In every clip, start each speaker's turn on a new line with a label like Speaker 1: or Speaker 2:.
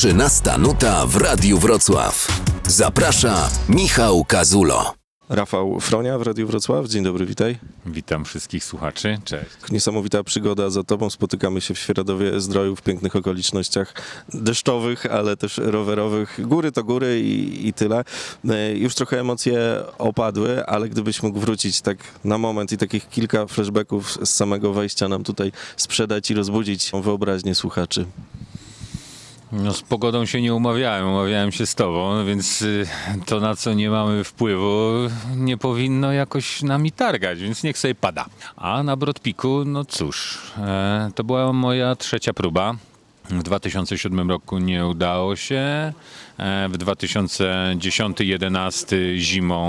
Speaker 1: 13 nuta w Radiu Wrocław. Zaprasza Michał Kazulo.
Speaker 2: Rafał Fronia w Radiu Wrocław. Dzień dobry, witaj.
Speaker 3: Witam wszystkich słuchaczy. Cześć.
Speaker 2: Niesamowita przygoda za tobą. Spotykamy się w Świeradowie Zdroju w pięknych okolicznościach deszczowych, ale też rowerowych. Góry to góry i, i tyle. E, Już trochę emocje opadły, ale gdybyś mógł wrócić tak na moment i takich kilka flashbacków z samego wejścia nam tutaj sprzedać i rozbudzić wyobraźnię słuchaczy.
Speaker 3: No z pogodą się nie umawiałem, umawiałem się z tobą, więc y, to na co nie mamy wpływu nie powinno jakoś nami targać, więc niech sobie pada. A na Brodpiku, no cóż, e, to była moja trzecia próba. W 2007 roku nie udało się. E, W 2010-11 zimą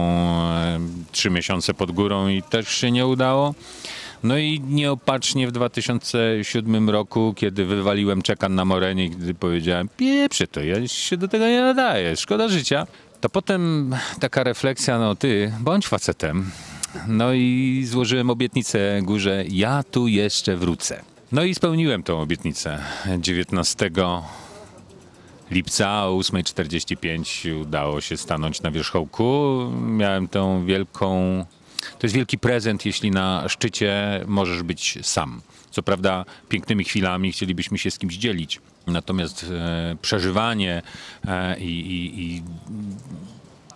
Speaker 3: e, trzy miesiące pod górą i też się nie udało. No i nieopatrznie w 2007 roku, kiedy wywaliłem czekan na morenie, gdy powiedziałem, pieprze to, ja się do tego nie nadaję, szkoda życia. To potem taka refleksja, no ty, bądź facetem. No i złożyłem obietnicę górze, ja tu jeszcze wrócę. No i spełniłem tą obietnicę 19 lipca o 8.45 udało się stanąć na wierzchołku. Miałem tą wielką. To jest wielki prezent, jeśli na szczycie możesz być sam. Co prawda, pięknymi chwilami chcielibyśmy się z kimś dzielić. Natomiast e, przeżywanie e, i, i, i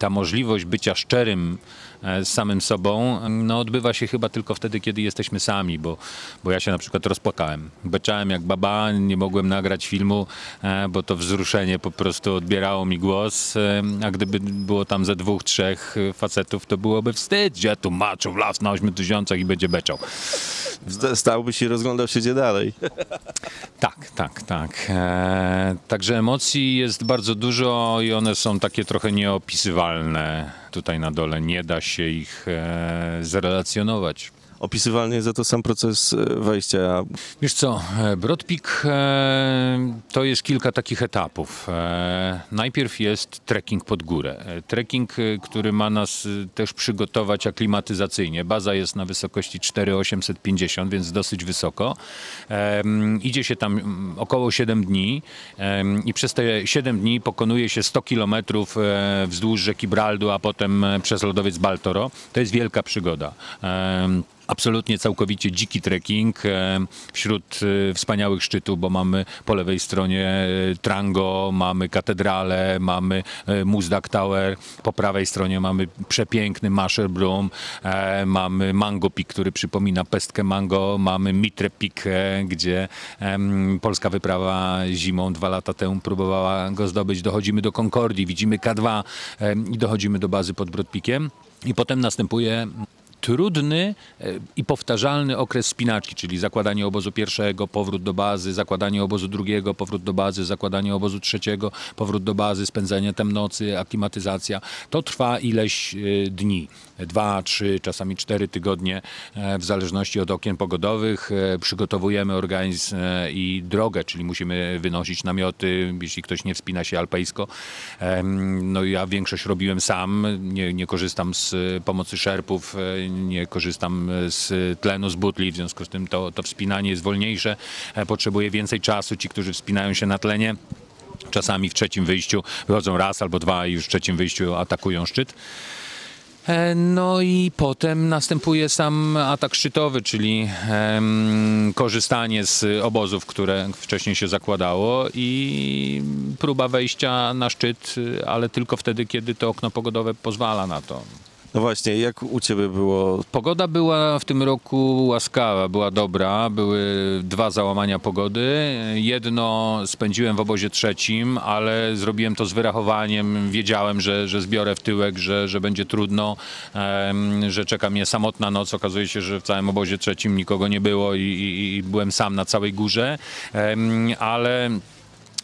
Speaker 3: ta możliwość bycia szczerym e, z samym sobą no, odbywa się chyba tylko wtedy, kiedy jesteśmy sami, bo, bo ja się na przykład rozpłakałem. Beczałem jak baba, nie mogłem nagrać filmu, e, bo to wzruszenie po prostu odbierało mi głos, e, a gdyby było tam ze dwóch, trzech facetów, to byłoby wstyd, gdzie tu maczą w las na ośmiu tysiącach i będzie beczał.
Speaker 2: Sta- Stałbyś i rozglądał się gdzie dalej.
Speaker 3: Tak, tak, tak. E, także emocji jest bardzo dużo i one są takie trochę nieopisywalne. Tutaj na dole nie da się ich e, zrelacjonować.
Speaker 2: Opisywalny jest za to sam proces e, wejścia.
Speaker 3: Wiesz co, e, Brodpik e, to jest kilka takich etapów. Najpierw jest trekking pod górę. Trekking, który ma nas też przygotować aklimatyzacyjnie. Baza jest na wysokości 4850, więc dosyć wysoko. Idzie się tam około 7 dni i przez te 7 dni pokonuje się 100 kilometrów wzdłuż rzeki Braldu, a potem przez lodowiec Baltoro. To jest wielka przygoda. Absolutnie całkowicie dziki trekking e, wśród e, wspaniałych szczytów, bo mamy po lewej stronie e, Trango, mamy katedralę, mamy Muzdak Tower, po prawej stronie mamy przepiękny Masherbrum, mamy Mango Peak, który przypomina pestkę mango, mamy Mitre Peak, gdzie polska wyprawa zimą dwa lata temu próbowała go zdobyć. Dochodzimy do Concordii, widzimy K2 em, i dochodzimy do bazy pod Brodpikiem. I potem następuje trudny e, i powtarzalny okres spinaczki, czyli zakładanie obozu pierwszego, powrót do bazy, zakładanie obozu drugiego, powrót do bazy, zakładanie obozu trzeciego, powrót do bazy, spędzenie tam nocy, aklimatyzacja. To trwa ileś e, dni. Dwa, trzy, czasami cztery tygodnie, e, w zależności od okien pogodowych. E, Przygotowujemy organizm e, i drogę, czyli musimy wynosić namioty, jeśli ktoś nie wspina się alpejsko. No ja większość robiłem sam, nie, nie korzystam z pomocy szerpów, nie korzystam z tlenu z butli, w związku z tym to, to wspinanie jest wolniejsze, potrzebuje więcej czasu. Ci, którzy wspinają się na tlenie, czasami w trzecim wyjściu wychodzą raz albo dwa i już w trzecim wyjściu atakują szczyt. E, No i potem następuje sam atak szczytowy, czyli em, korzystanie z obozów, które wcześniej się zakładało i próba wejścia na szczyt, ale tylko wtedy, kiedy to okno pogodowe pozwala na to.
Speaker 2: No właśnie, jak u ciebie było?
Speaker 3: Pogoda była w tym roku łaskawa, była dobra. Były dwa załamania pogody. Jedno spędziłem w obozie trzecim, ale zrobiłem to z wyrachowaniem. Wiedziałem, że, że zbiorę w tyłek, że, że będzie trudno, że czeka mnie samotna noc. Okazuje się, że w całym obozie trzecim nikogo nie było i, i, i byłem sam na całej górze, ale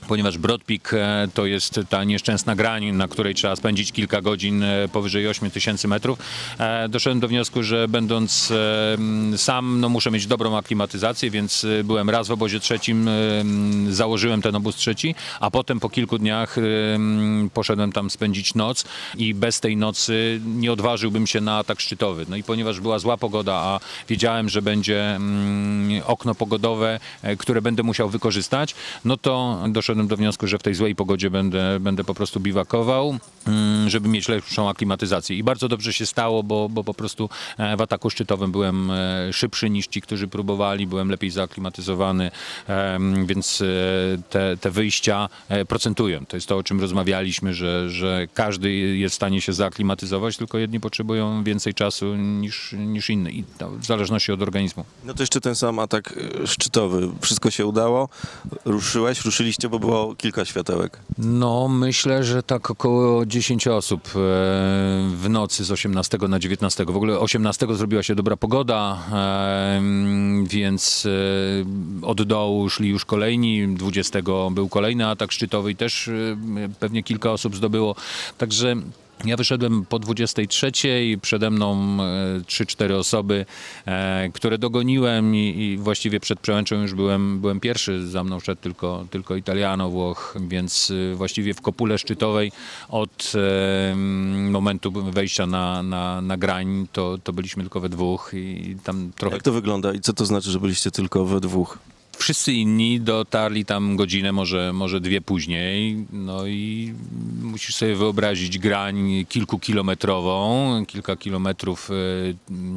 Speaker 3: ponieważ Brodpik e, to jest ta nieszczęsna grań, na której trzeba spędzić kilka godzin e, powyżej 8 tysięcy metrów, e, doszedłem do wniosku, że będąc sam, no muszę mieć dobrą aklimatyzację, więc byłem raz w obozie trzecim, założyłem ten obóz trzeci, a potem po kilku dniach poszedłem tam spędzić noc i bez tej nocy nie odważyłbym się na atak szczytowy. No i ponieważ była zła pogoda, a wiedziałem, że będzie okno pogodowe, które będę musiał wykorzystać, no to doszedłem doszedłem do wniosku, że w tej złej pogodzie będę, będę po prostu biwakował, mm, żeby mieć lepszą aklimatyzację. I bardzo dobrze się stało, bo, bo po prostu e, w ataku szczytowym byłem e, szybszy niż ci, którzy próbowali, byłem lepiej zaaklimatyzowany, więc e, te, te wyjścia procentują. To jest to, o czym rozmawialiśmy, że, że każdy jest w stanie się zaaklimatyzować, tylko jedni potrzebują więcej czasu niż, niż inni, i to w zależności od organizmu.
Speaker 2: No to jeszcze ten sam atak szczytowy. Wszystko się udało, ruszyłeś, ruszyliście, bo było kilka światełek.
Speaker 3: No, myślę, że tak około 10 osób e, w nocy z 18 na 19. W ogóle 18 zrobiła się dobra pogoda, więc e, od dołu szli już kolejni. 20 był kolejny atak szczytowy i też e, pewnie kilka osób zdobyło. Także ja wyszedłem po 23, przede mną e, 3-4 osoby, e, które dogoniłem i, właściwie przed przełęczą już byłem, byłem pierwszy, za mną szedł tylko, tylko Italiano Włoch, więc e, właściwie w kopule szczytowej od e, momentu wejścia na, na, na grań to, to byliśmy tylko we dwóch i tam trochę
Speaker 2: Jak to wygląda i co to znaczy, że byliście tylko we dwóch?
Speaker 3: Wszyscy inni dotarli tam godzinę, może, może dwie później. No i musisz sobie wyobrazić grań kilkukilometrową, kilka kilometrów, e,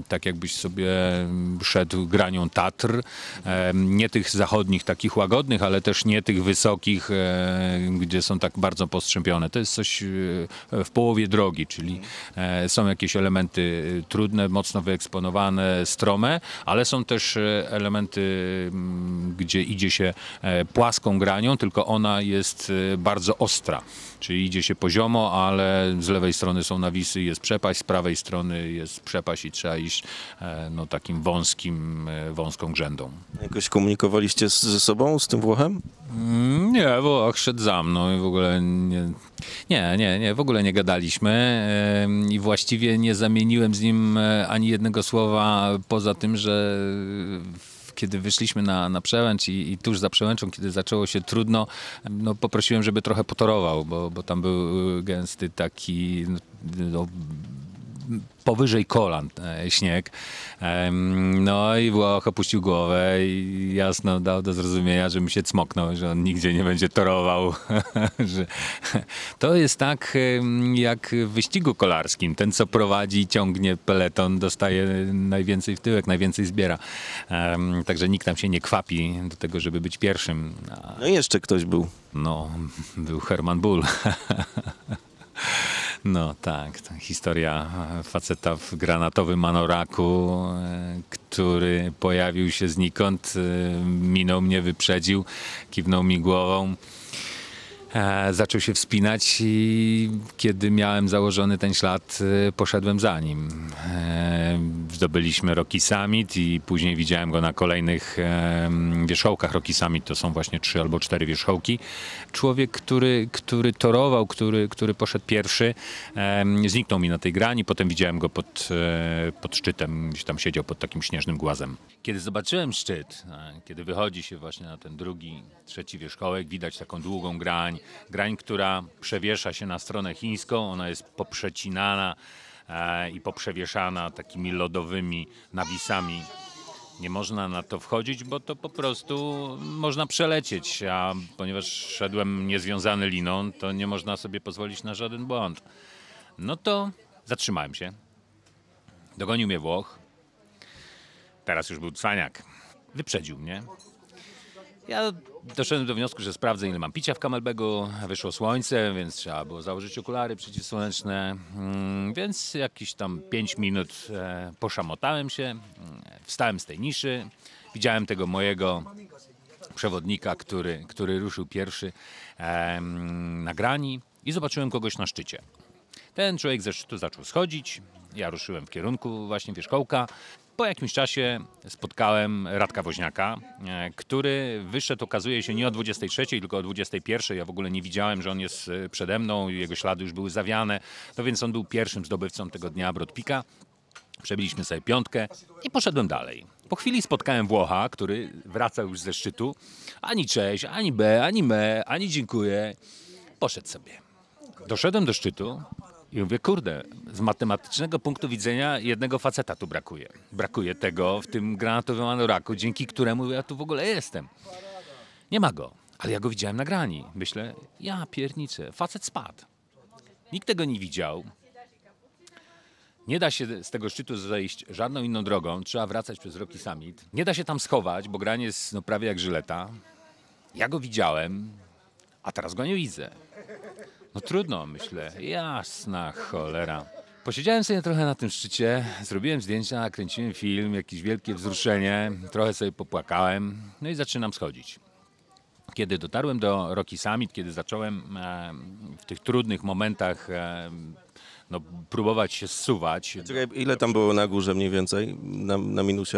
Speaker 3: tak jakbyś sobie szedł granią Tatr. E, Nie tych zachodnich, takich łagodnych, ale też nie tych wysokich, e, gdzie są tak bardzo postrzępione. To jest coś w połowie drogi, czyli są jakieś elementy trudne, mocno wyeksponowane, strome, ale są też elementy, mm, gdzie idzie się e, płaską granią, tylko ona jest e, bardzo ostra. Czyli idzie się poziomo, ale z lewej strony są nawisy, jest przepaść, z prawej strony jest przepaść i trzeba iść e, no, takim wąskim, wąską grzędą.
Speaker 2: Jakoś komunikowaliście ze sobą, z tym Włochem?
Speaker 3: Mm, Nie, Włoch szedł za mną i w ogóle nie, nie, nie, nie w ogóle nie gadaliśmy i właściwie nie zamieniłem z nim ani jednego słowa poza tym, że kiedy wyszliśmy na, na przełęcz i, i tuż za przełęczą, kiedy zaczęło się trudno, no poprosiłem, żeby trochę potorował, bo, bo tam był gęsty taki no, powyżej kolan e, śnieg. No i Włoch opuścił głowę i jasno dał do zrozumienia, że mi się cmoknął, że on nigdzie nie będzie torował. że to jest tak jak w wyścigu kolarskim. Ten, co prowadzi i ciągnie peleton, dostaje najwięcej w tyłek, najwięcej zbiera. Także nikt tam się nie kwapi do tego, żeby być pierwszym.
Speaker 2: No i jeszcze ktoś był.
Speaker 3: no, był Herman Bull. No tak, ta historia faceta w granatowym anoraku, e, który pojawił się znikąd, e, minął mnie, wyprzedził, kiwnął mi głową. E, Zaczął się wspinać i kiedy miałem założony ten ślad, e, poszedłem za nim. E, Zdobyliśmy Rocky Summit i później widziałem go na kolejnych wierzchołkach Rocky Summit. To są właśnie trzy albo cztery wierzchołki. Człowiek, który, który torował, który, który poszedł pierwszy, zniknął mi na tej grani. Potem widziałem go pod, pod szczytem, gdzie tam siedział pod takim śnieżnym głazem. Kiedy zobaczyłem szczyt, kiedy wychodzi się właśnie na ten drugi, trzeci wierzchołek, widać taką długą grań, grań, która przewiesza się na stronę chińską, ona jest poprzecinana e, i poprzewieszana takimi lodowymi nawisami. Nie można na to wchodzić, bo to po prostu można przelecieć, a ponieważ szedłem niezwiązany liną, to nie można sobie pozwolić na żaden błąd. No to zatrzymałem się. Dogonił mnie Włoch. Teraz już był cwaniak. Wyprzedził mnie. Ja doszedłem do wniosku, że sprawdzę, ile mam picia w Camelbegu. Wyszło słońce, więc trzeba było założyć okulary przeciwsłoneczne. Mm, Więc jakieś tam 5 minut e, poszamotałem się. Mm, Wstałem z tej niszy. Widziałem tego mojego przewodnika, który, który ruszył pierwszy em, na grani i zobaczyłem kogoś na szczycie. Ten człowiek ze szczytu zaczął schodzić. Ja ruszyłem w kierunku właśnie wierzchołka. Po jakimś czasie spotkałem Radka Woźniaka, e, który wyszedł, okazuje się, nie o 23, tylko o 21. Ja w ogóle nie widziałem, że on jest e, przede mną, jego ślady już były zawiane. No więc on był pierwszym zdobywcą tego dnia Brodpika. Przebiliśmy sobie piątkę i poszedłem dalej. Po chwili spotkałem Włocha, który wracał już ze szczytu. Ani cześć, ani B, ani me, ani dziękuję. Poszedł sobie. Doszedłem do szczytu i mówię, kurde, z matematycznego punktu widzenia jednego faceta tu brakuje. Brakuje tego w tym granatowym anoraku, dzięki któremu ja tu w ogóle jestem. Nie ma go. Ale ja go widziałem na grani. Myślę, ja piernicę, facet spadł. Nikt tego nie widział. Nie da się z tego szczytu zejść żadną inną drogą. Trzeba wracać przez Rocky Summit. Nie da się tam schować, bo granie jest no, prawie jak żyleta. Ja go widziałem, a teraz go nie widzę. No trudno, myślę. Jasna cholera. Posiedziałem sobie trochę na tym szczycie, zrobiłem zdjęcia, kręciłem film, jakieś wielkie wzruszenie, trochę sobie popłakałem, no i zaczynam schodzić. Kiedy dotarłem do Rocky Summit, kiedy zacząłem e, w tych trudnych momentach e, no, próbować się zsuwać,
Speaker 2: Czekaj, ile tam było na górze mniej więcej, na, na minusie?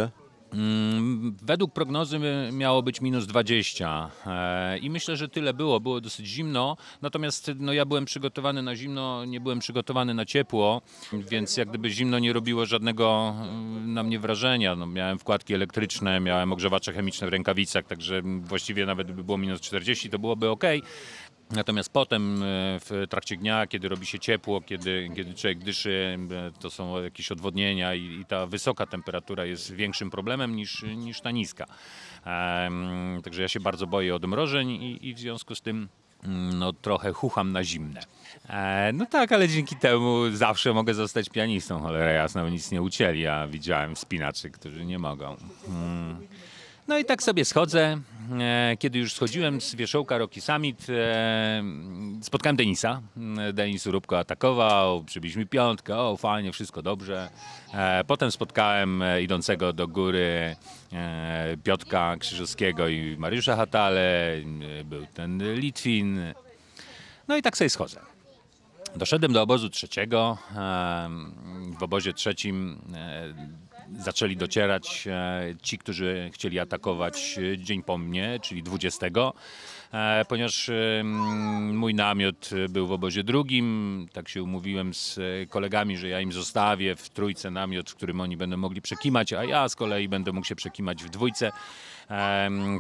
Speaker 3: Mm, Według prognozy miało być minus 20 e, i myślę, że tyle było. Było dosyć zimno, natomiast no, ja byłem przygotowany na zimno, nie byłem przygotowany na ciepło, więc jak gdyby zimno nie robiło żadnego mm, na mnie wrażenia. No, miałem wkładki elektryczne, miałem ogrzewacze chemiczne w rękawicach, także właściwie nawet by było minus 40, to byłoby ok. Natomiast potem e, w trakcie dnia, kiedy robi się ciepło, kiedy, kiedy człowiek dyszy, e, to są jakieś odwodnienia i, i ta wysoka temperatura jest większym problemem niż, niż ta niska. Em, także ja się bardzo boję odmrożeń i, i w związku z tym mm, no, trochę chucham na zimne. E, no tak, ale dzięki temu zawsze mogę zostać pianistą. Cholera jasna, nic nie ucięli, a widziałem wspinaczy, którzy nie mogą. Mm. No i tak sobie schodzę. E, Kiedy już schodziłem z wierzchołka Rocky Summit, e, spotkałem Denisa. E, Denis Urubko atakował, przybiliśmy piątkę, o fajnie, wszystko dobrze. Potem spotkałem idącego do góry Piotka Krzyżowskiego i Mariusza Hatale. Był ten Litwin. No i tak sobie schodzę. Doszedłem do obozu trzeciego. W obozie trzecim zaczęli docierać e, ci, którzy chcieli atakować e, dzień po mnie, czyli 20. E, Ponieważ mój namiot był w obozie drugim, tak się umówiłem z kolegami, że ja im zostawię w trójce namiot, w którym oni będą mogli przekimać, a ja z kolei będę mógł się przekimać w dwójce.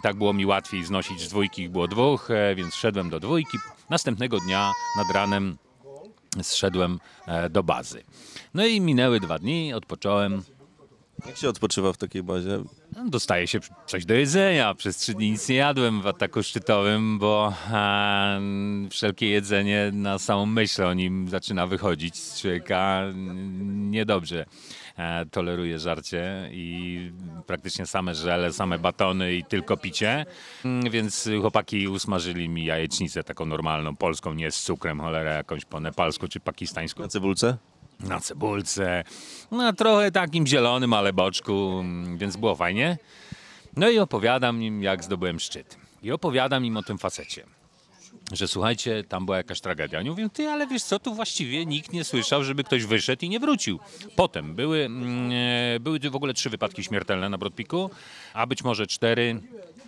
Speaker 3: Tak było mi łatwiej znosić z dwójki, było dwóch, więc szedłem do dwójki. Następnego dnia nad ranem zszedłem do bazy. No i minęły dwa dni, odpocząłem.
Speaker 2: Jak się odpoczywa w takiej bazie?
Speaker 3: Dostaje się coś do jedzenia. Przez trzy dni nic nie jadłem w ataku szczytowym, bo e, wszelkie jedzenie na samą myśl o nim zaczyna wychodzić z człowieka niedobrze. E, toleruje żarcie i praktycznie same żele, same batony i tylko picie. Mm, Więc chłopaki usmażyli mi jajecznicę taką normalną, polską, nie z cukrem, cholera jakąś po nepalsku czy pakistańsku
Speaker 2: Na cebulce?
Speaker 3: Na cebulce, na trochę takim zielonym, ale boczku, więc było fajnie. No i opowiadam im, jak zdobyłem szczyt. I opowiadam im o tym facecie. Że słuchajcie, tam była jakaś tragedia. Oni mówią, ty, ale wiesz co, tu właściwie nikt nie słyszał, żeby ktoś wyszedł i nie wrócił. Potem były, mm, e, były w ogóle trzy wypadki śmiertelne na Brodpiku, a być może cztery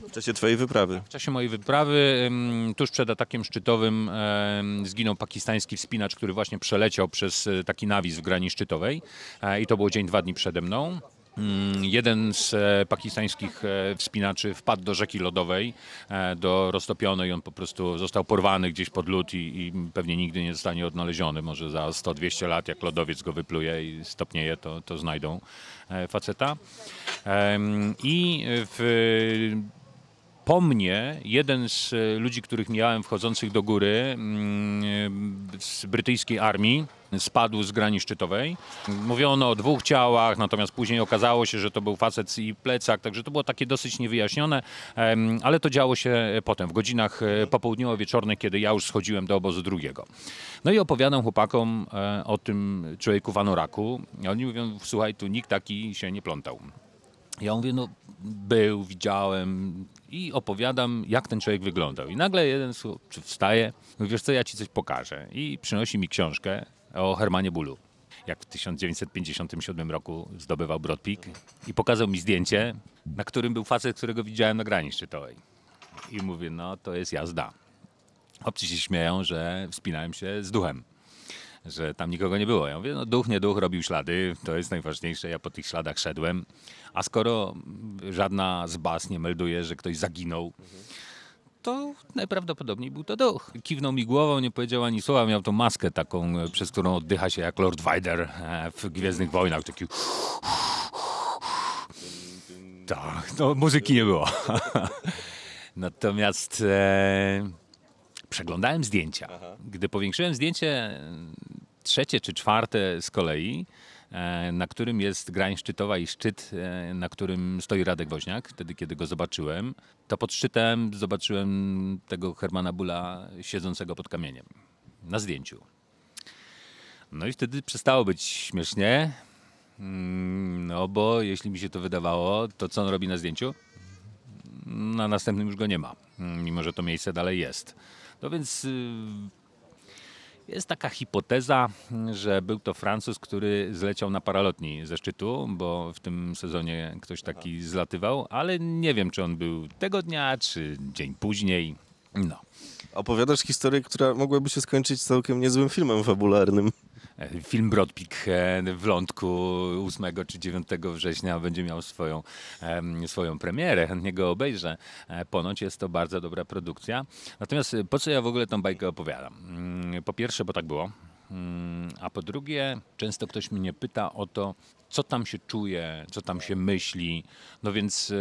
Speaker 2: W czasie twojej wyprawy.
Speaker 3: w czasie mojej wyprawy, tuż przed atakiem szczytowym, zginął pakistański wspinacz, który właśnie przeleciał przez e, taki nawis w grani szczytowej. E, I to było dzień, dwa dni przede mną. Mm, Jeden z e, pakistańskich wspinaczy wpadł do rzeki lodowej, do roztopionej. On po prostu został porwany gdzieś pod lód i, i pewnie nigdy nie zostanie odnaleziony. Może za 100-200 lat, jak lodowiec go wypluje i stopnieje, to, to znajdą faceta. I w po mnie jeden z e, ludzi, których mijałem wchodzących do góry mm, z brytyjskiej armii spadł z grani szczytowej. Mówiono o dwóch ciałach, natomiast później okazało się, że to był facet i plecak, także to było takie dosyć niewyjaśnione, ale to działo się potem, w godzinach e, popołudniowo-wieczornych, kiedy ja już schodziłem do obozu drugiego. No i opowiadam chłopakom e, o tym człowieku w anoraku. Oni mówią, słuchaj, tu nikt taki się nie plątał. Ja mówię, no był, widziałem i opowiadam, jak ten człowiek wyglądał. I nagle jeden czy wstaje, mówi, wiesz co, ja ci coś pokażę. I przynosi mi książkę o Hermanie Bulu. Jak w 1957 roku zdobywał Broad Peak i pokazał mi zdjęcie, na którym był facet, którego widziałem na grani szczytowej. I mówię, no to jest jazda. Obcy się śmieją, że wspinałem się z duchem że tam nikogo nie było. Ja mówię, no duch, nie duch, robił ślady, to jest najważniejsze, ja po tych śladach szedłem. A skoro żadna z baz nie melduje, że ktoś zaginął, to najprawdopodobniej był to duch. Kiwnął mi głową, nie powiedział ani słowa, miał tą maskę taką, e, przez którą oddycha się jak Lord Vader e, w Gwiezdnych Wojnach, taki... Tak, no muzyki nie było. Natomiast e, przeglądałem zdjęcia. Gdy powiększyłem zdjęcie e, trzecie czy czwarte z kolei, e, na którym jest grań szczytowa i szczyt, e, na którym stoi Radek Woźniak, wtedy kiedy go zobaczyłem, to pod szczytem zobaczyłem tego Hermana Bula siedzącego pod kamieniem na zdjęciu. No i wtedy przestało być śmiesznie, Mm, no bo jeśli mi się to wydawało, to co on robi na zdjęciu? Na następnym już go nie ma, mm, mimo że to miejsce dalej jest. No więc y, jest taka hipoteza, że był to Francuz, który zleciał na paralotni ze szczytu, bo w tym sezonie ktoś taki zlatywał, ale nie wiem, czy on był tego dnia, czy dzień później. No.
Speaker 2: Opowiadasz historię, która mogłaby się skończyć całkiem niezłym filmem fabularnym.
Speaker 3: Film Brodpik e, w Lądku 8 czy 9 września będzie miał swoją, swoją premierę. Chętnie go obejrzę. E, Ponoć jest to bardzo dobra produkcja. Natomiast e, po co ja w ogóle tą bajkę opowiadam? Mm, Po pierwsze, bo tak było. Mm, A po drugie, często ktoś mnie pyta o to, co tam się czuje, co tam się myśli. No więc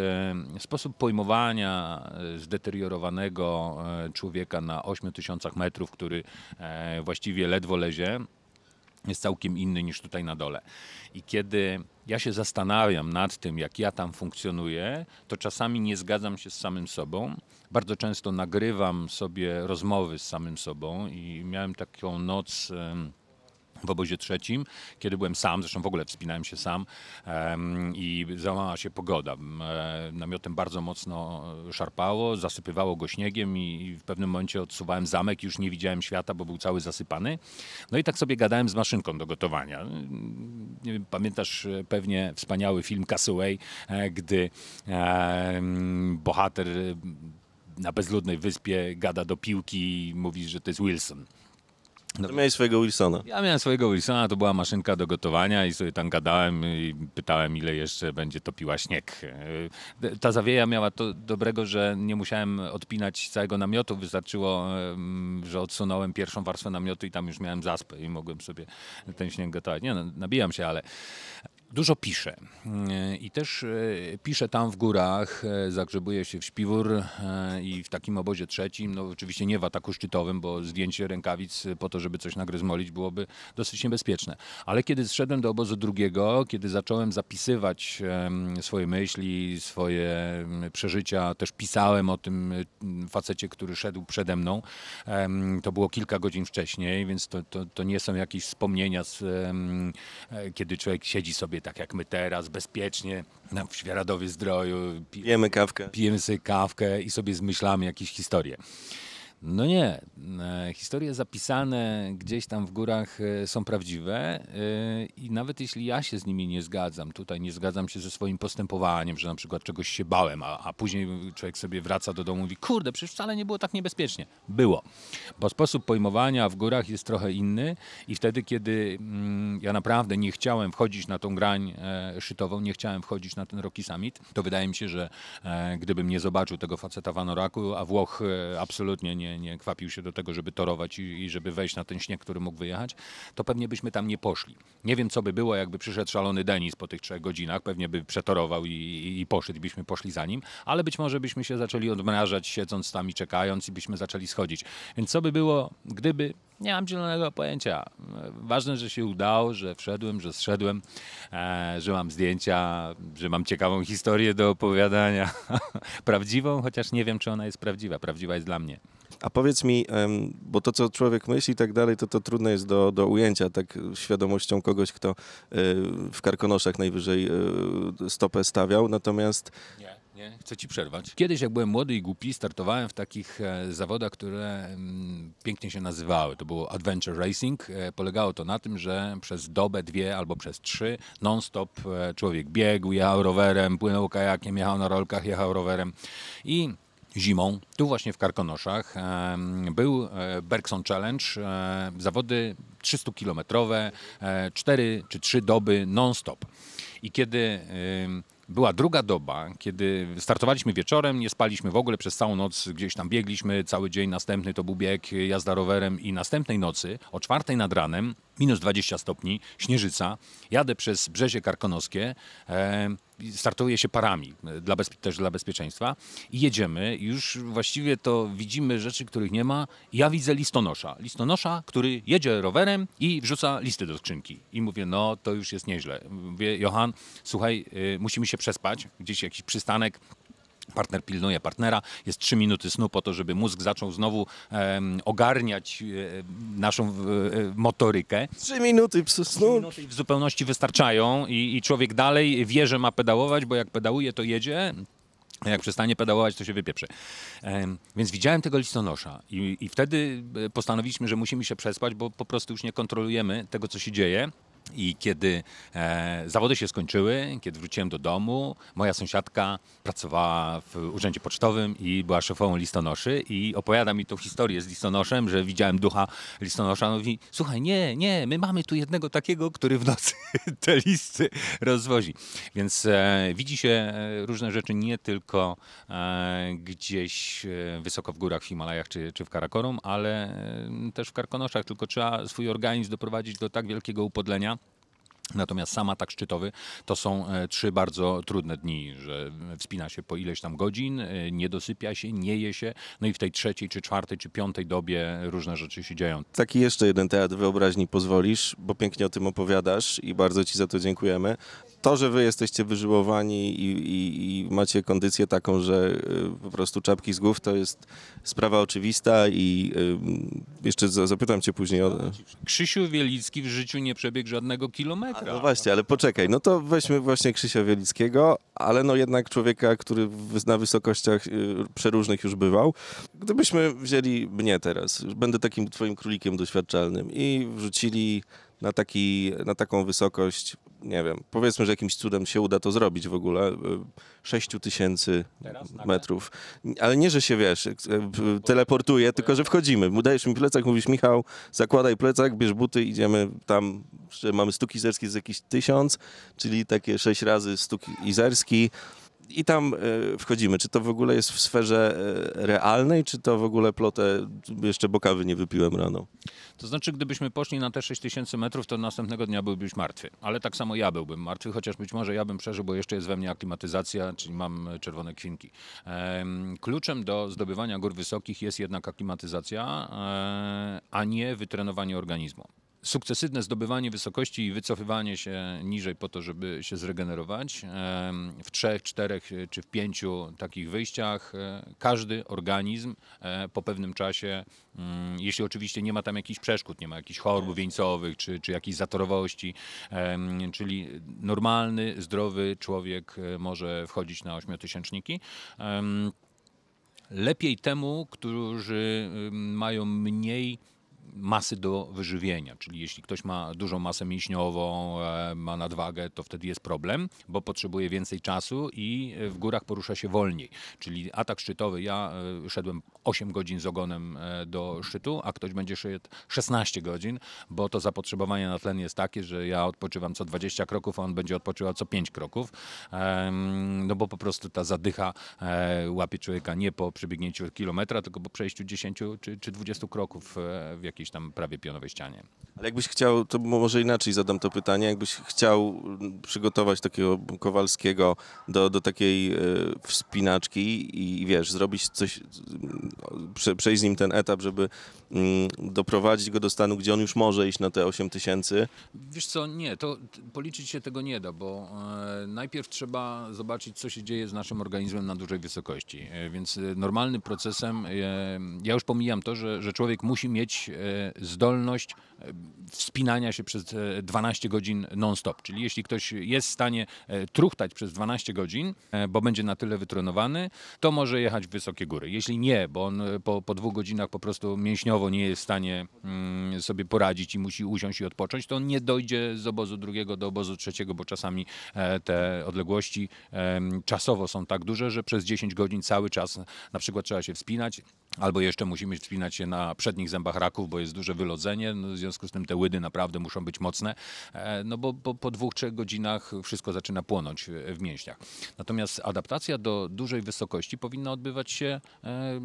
Speaker 3: sposób pojmowania zdeteriorowanego człowieka na 8000 metrów, który właściwie ledwo lezie, jest całkiem inny niż tutaj na dole. I kiedy ja się zastanawiam nad tym, jak ja tam funkcjonuję, to czasami nie zgadzam się z samym sobą. Bardzo często nagrywam sobie rozmowy z samym sobą i miałem taką noc. em, w obozie trzecim, kiedy byłem sam, zresztą w ogóle wspinałem się sam i załamała się pogoda. E, namiotem bardzo mocno szarpało, zasypywało go śniegiem i, i w pewnym momencie odsuwałem zamek już nie widziałem świata, bo był cały zasypany. No i tak sobie gadałem z maszynką do gotowania. Nie wiem, pamiętasz e, pewnie wspaniały film Castaway, e, gdy bohater na bezludnej wyspie gada do piłki i mówi, że to jest Wilson.
Speaker 2: No. Miałeś swojego Wilsona.
Speaker 3: Ja miałem swojego Wilsona, to była maszynka do gotowania i sobie tam gadałem i pytałem, ile jeszcze będzie topiła śnieg. E, Ta zawieja miała to dobrego, że nie musiałem odpinać całego namiotu. Wystarczyło, że odsunąłem pierwszą warstwę namiotu i tam już miałem zaspę i mogłem sobie ten śnieg gotować. Nie no, nabijam się, ale Dużo piszę E, i też e, piszę tam w górach, e, zagrzebuję się w śpiwór i w takim obozie trzecim, no oczywiście nie w ataku szczytowym, bo zdjęcie rękawic po to, żeby coś nagryzmolić byłoby dosyć niebezpieczne. Ale kiedy zszedłem do obozu drugiego, kiedy zacząłem zapisywać swoje myśli, swoje przeżycia, też pisałem o tym facecie, który szedł przede mną, to było kilka godzin wcześniej, więc to, to, to nie są jakieś wspomnienia, z, kiedy człowiek siedzi sobie tak jak my teraz, bezpiecznie na w Świeradowie Zdroju, pi-
Speaker 2: Pijemy kawkę.
Speaker 3: pijemy sobie kawkę i sobie zmyślamy jakieś historie. No nie. E, Historie zapisane gdzieś tam w górach e, są prawdziwe e, i nawet jeśli ja się z nimi nie zgadzam, tutaj nie zgadzam się ze swoim postępowaniem, że na przykład czegoś się bałem, a, a później człowiek sobie wraca do domu i mówi, kurde, przecież wcale nie było tak niebezpiecznie. Było. Bo sposób pojmowania w górach jest trochę inny i wtedy, kiedy mm, ja naprawdę nie chciałem wchodzić na tą grań e, szczytową, nie chciałem wchodzić na ten Rocky Summit, to wydaje mi się, że e, gdybym nie zobaczył tego faceta w anoraku, a Włoch e, absolutnie nie, nie kwapił się do tego, żeby torować i, i żeby wejść na ten śnieg, który mógł wyjechać, to pewnie byśmy tam nie poszli. Nie wiem, co by było, jakby przyszedł szalony Denis po tych trzech godzinach, pewnie by przetorował i, i, i poszedł byśmy poszli za nim, ale być może byśmy się zaczęli odmrażać, siedząc tam i czekając i byśmy zaczęli schodzić. Więc co by było, gdyby nie mam zielonego pojęcia. Ważne, że się udało, że wszedłem, że zszedłem, e, że mam zdjęcia, że mam ciekawą historię do opowiadania. Prawdziwą, chociaż nie wiem, czy ona jest prawdziwa. Prawdziwa jest dla mnie.
Speaker 2: A powiedz mi, bo to, co człowiek myśli i tak dalej, to to trudne jest do, do ujęcia, tak świadomością kogoś, kto y, w karkonoszach najwyżej y, stopę stawiał, natomiast
Speaker 3: Nie, nie, chcę ci przerwać. Kiedyś, jak byłem młody i głupi, startowałem w takich e, zawodach, które pięknie się nazywały. To było Adventure Racing. E, polegało to na tym, że przez dobę, dwie albo przez trzy non-stop e, człowiek biegł, jechał rowerem, płynął kajakiem, jechał na rolkach, jechał rowerem i zimą, tu właśnie w Karkonoszach, był e, Bergson Challenge, e, zawody 300-kilometrowe, 4 czy 3 doby non-stop. I kiedy była druga doba, kiedy startowaliśmy wieczorem, nie spaliśmy w ogóle przez całą noc, gdzieś tam biegliśmy, cały dzień następny to był bieg, jazda rowerem i następnej nocy o czwartej nad ranem, minus 20 stopni, śnieżyca, jadę przez Brzezie Karkonoskie, e, startuje się parami, e, dla też dla bezpieczeństwa i jedziemy już właściwie to widzimy rzeczy, których nie ma. Ja widzę listonosza, listonosza, który jedzie rowerem i wrzuca listy do skrzynki. I mówię, no to już jest nieźle. Mówię, Johan, słuchaj, y, musimy się przespać, gdzieś jakiś przystanek, Partner pilnuje partnera, jest trzy minuty snu po to, żeby mózg zaczął znowu em, ogarniać e, naszą e, motorykę.
Speaker 2: Trzy minuty psu snu.
Speaker 3: Minuty w zupełności wystarczają i, i człowiek dalej wie, że ma pedałować, bo jak pedałuje, to jedzie. A jak przestanie pedałować, to się wypieprzy. Więc widziałem tego listonosza i, i wtedy e, postanowiliśmy, że musimy się przespać, bo po prostu już nie kontrolujemy tego, co się dzieje. I kiedy e, zawody się skończyły, kiedy wróciłem do domu, moja sąsiadka pracowała w urzędzie pocztowym i była szefową listonoszy i opowiada mi tą historię z listonoszem, że widziałem ducha listonosza. No mówi, słuchaj, nie, nie, my mamy tu jednego takiego, który w nocy te listy rozwozi. Więc e, widzi się e, różne rzeczy nie tylko gdzieś wysoko w górach, w Himalajach czy, czy w Karakorum, ale też w Karkonoszach, tylko trzeba swój organizm doprowadzić do tak wielkiego upodlenia, Natomiast sam atak szczytowy to są e, trzy bardzo trudne dni, że wspina się po ileś tam godzin, e, nie dosypia się, nie je się, no i w tej trzeciej, czy czwartej, czy piątej dobie różne rzeczy się dzieją.
Speaker 2: Taki jeszcze jeden teatr wyobraźni pozwolisz, bo pięknie o tym opowiadasz i bardzo Ci za to dziękujemy. To, że Wy jesteście wyżyłowani i, i, i macie kondycję taką, że y, po prostu czapki z głów, to jest sprawa oczywista i y, jeszcze za- zapytam Cię później o...
Speaker 3: Krzysiu Wielicki w życiu nie przebiegł żadnego kilometra.
Speaker 2: No właśnie, ale poczekaj, no to weźmy właśnie Krzysia Wielickiego, ale no jednak człowieka, który na wysokościach y, przeróżnych już bywał. Gdybyśmy wzięli mnie teraz, będę takim twoim królikiem doświadczalnym i wrzucili na, taki, na taką wysokość, nie wiem, powiedzmy, że jakimś cudem się uda to zrobić w ogóle, 6 tysięcy
Speaker 3: Teraz? Nagle?
Speaker 2: metrów. Ale nie, że się, wiesz, y, teleportuje, tylko że wchodzimy. Dajesz mi plecak, mówisz, Michał, zakładaj plecak, bierz buty, idziemy tam, mamy stuk izerski z jakiś tysiąc, czyli takie sześć razy stuk izerski. I tam e, wchodzimy. Czy to w ogóle jest w sferze e, realnej, czy to w ogóle plotę, jeszcze bokawy nie wypiłem rano?
Speaker 3: To znaczy, gdybyśmy poszli na te 6000 metrów, to następnego dnia byłbyś martwy. Ale tak samo ja byłbym martwy, chociaż być może ja bym przeżył, bo jeszcze jest we mnie aklimatyzacja, czyli mam e, czerwone kwinki. Em, Kluczem do zdobywania gór wysokich jest jednak aklimatyzacja, a nie wytrenowanie organizmu. Sukcesywne zdobywanie wysokości i wycofywanie się niżej po to, żeby się zregenerować. W trzech, czterech e, czy w pięciu takich wyjściach e, każdy organizm e, po pewnym czasie, mm, jeśli oczywiście nie ma tam jakichś przeszkód, nie ma jakichś chorób wieńcowych czy, czy jakiejś zatorowości, czyli normalny, zdrowy człowiek może wchodzić na ośmiotysięczniki. Lepiej temu, którzy mają mniej masy do wyżywienia, czyli jeśli ktoś ma dużą masę mięśniową, e, ma nadwagę, to wtedy jest problem, bo potrzebuje więcej czasu i e, w górach porusza się wolniej. Czyli atak szczytowy, ja e, szedłem 8 godzin z ogonem do szczytu, a ktoś będzie szedł 16 godzin, bo to zapotrzebowanie na tlen jest takie, że ja odpoczywam co 20 kroków, a on będzie odpoczywał co 5 kroków, no bo po prostu ta zadycha łapie człowieka nie po przebiegnięciu kilometra, tylko po przejściu 10 czy, czy 20 kroków w jakiejś tam prawie pionowej ścianie.
Speaker 2: Ale jakbyś chciał, to może inaczej zadam to pytanie, jakbyś chciał mm, przygotować takiego Kowalskiego do, do takiej e, wspinaczki i wiesz, zrobić coś, mm, prze, przejść z nim ten etap, żeby mm, doprowadzić go do stanu, gdzie on już może iść na te 8 tysięcy.
Speaker 3: Wiesz co, nie, to policzyć się tego nie da, bo e, najpierw trzeba zobaczyć, co się dzieje z naszym organizmem na dużej wysokości. E, więc normalnym procesem, ja już pomijam to, że, że człowiek musi mieć zdolność e, wspinania się przez e, 12 godzin non-stop. Czyli jeśli ktoś jest w stanie e, truchtać przez 12 godzin, e, bo będzie na tyle wytrenowany, to może jechać w wysokie góry. Jeśli nie, bo on e, po, po dwóch godzinach po prostu mięśniowo nie jest w stanie mm, sobie poradzić i musi usiąść i odpocząć, to on nie dojdzie z obozu drugiego do obozu trzeciego, bo czasami e, te odległości czasowo są tak duże, że przez 10 godzin cały czas na przykład trzeba się wspinać, albo jeszcze musimy wspinać się na przednich zębach raków, bo jest duże wylodzenie, no, w związku z tym te łydy naprawdę muszą być mocne, e, no bo, bo po dwóch, trzech godzinach wszystko zaczyna płonąć e, w mięśniach. Natomiast adaptacja do dużej wysokości powinna odbywać się e,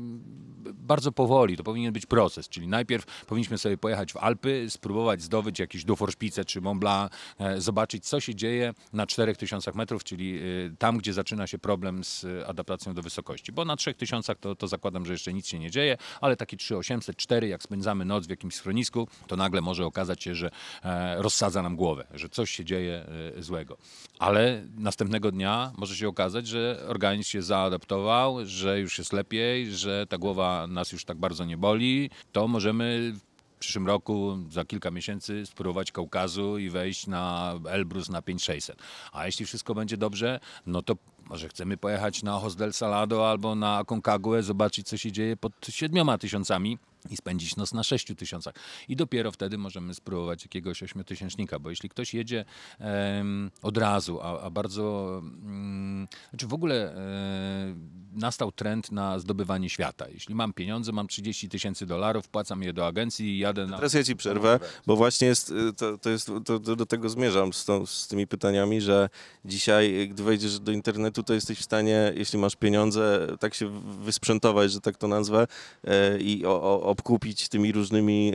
Speaker 3: bardzo powoli, to powinien być proces, czyli najpierw powinniśmy sobie pojechać w Alpy, spróbować zdobyć jakieś Duforszpice czy Mont Blanc, zobaczyć co się dzieje na 4000 metrów, czyli tam, gdzie zaczyna się problem z adaptacją do wysokości, bo na 3000 to, to zakładam, że jeszcze nic się nie dzieje, ale takie 3800, 4, jak spędzamy noc w jakimś schronisku, to nagle może okazać się, że e, rozsadza nam głowę, że coś się dzieje e, złego. Ale następnego dnia może się okazać, że organizm się zaadaptował, że już jest lepiej, że ta głowa nas już tak bardzo nie boli, to możemy w przyszłym roku, za kilka miesięcy spróbować Kaukazu i wejść na Elbrus na 5600. A jeśli wszystko będzie dobrze, no to może chcemy pojechać na Ojos del Salado albo na Aconcagua, zobaczyć co się dzieje pod siedmioma tysiącami i spędzić noc na 6 tysiącach. I dopiero wtedy możemy spróbować jakiegoś ośmiotysięcznika, bo jeśli ktoś jedzie em, od razu, a, a bardzo... Mm, znaczy w ogóle e, nastał trend na zdobywanie świata. Jeśli mam pieniądze, mam 30 tysięcy dolarów, wpłacam je do agencji i jadę na...
Speaker 2: Teraz ja ci przerwę, bo właśnie jest, y, to, to jest, to, to do tego zmierzam z, tą, z tymi pytaniami, że dzisiaj, gdy wejdziesz do internetu, to jesteś w stanie, jeśli masz pieniądze, tak się wysprzętować, że tak to nazwę, e, i o, o, obkupić tymi różnymi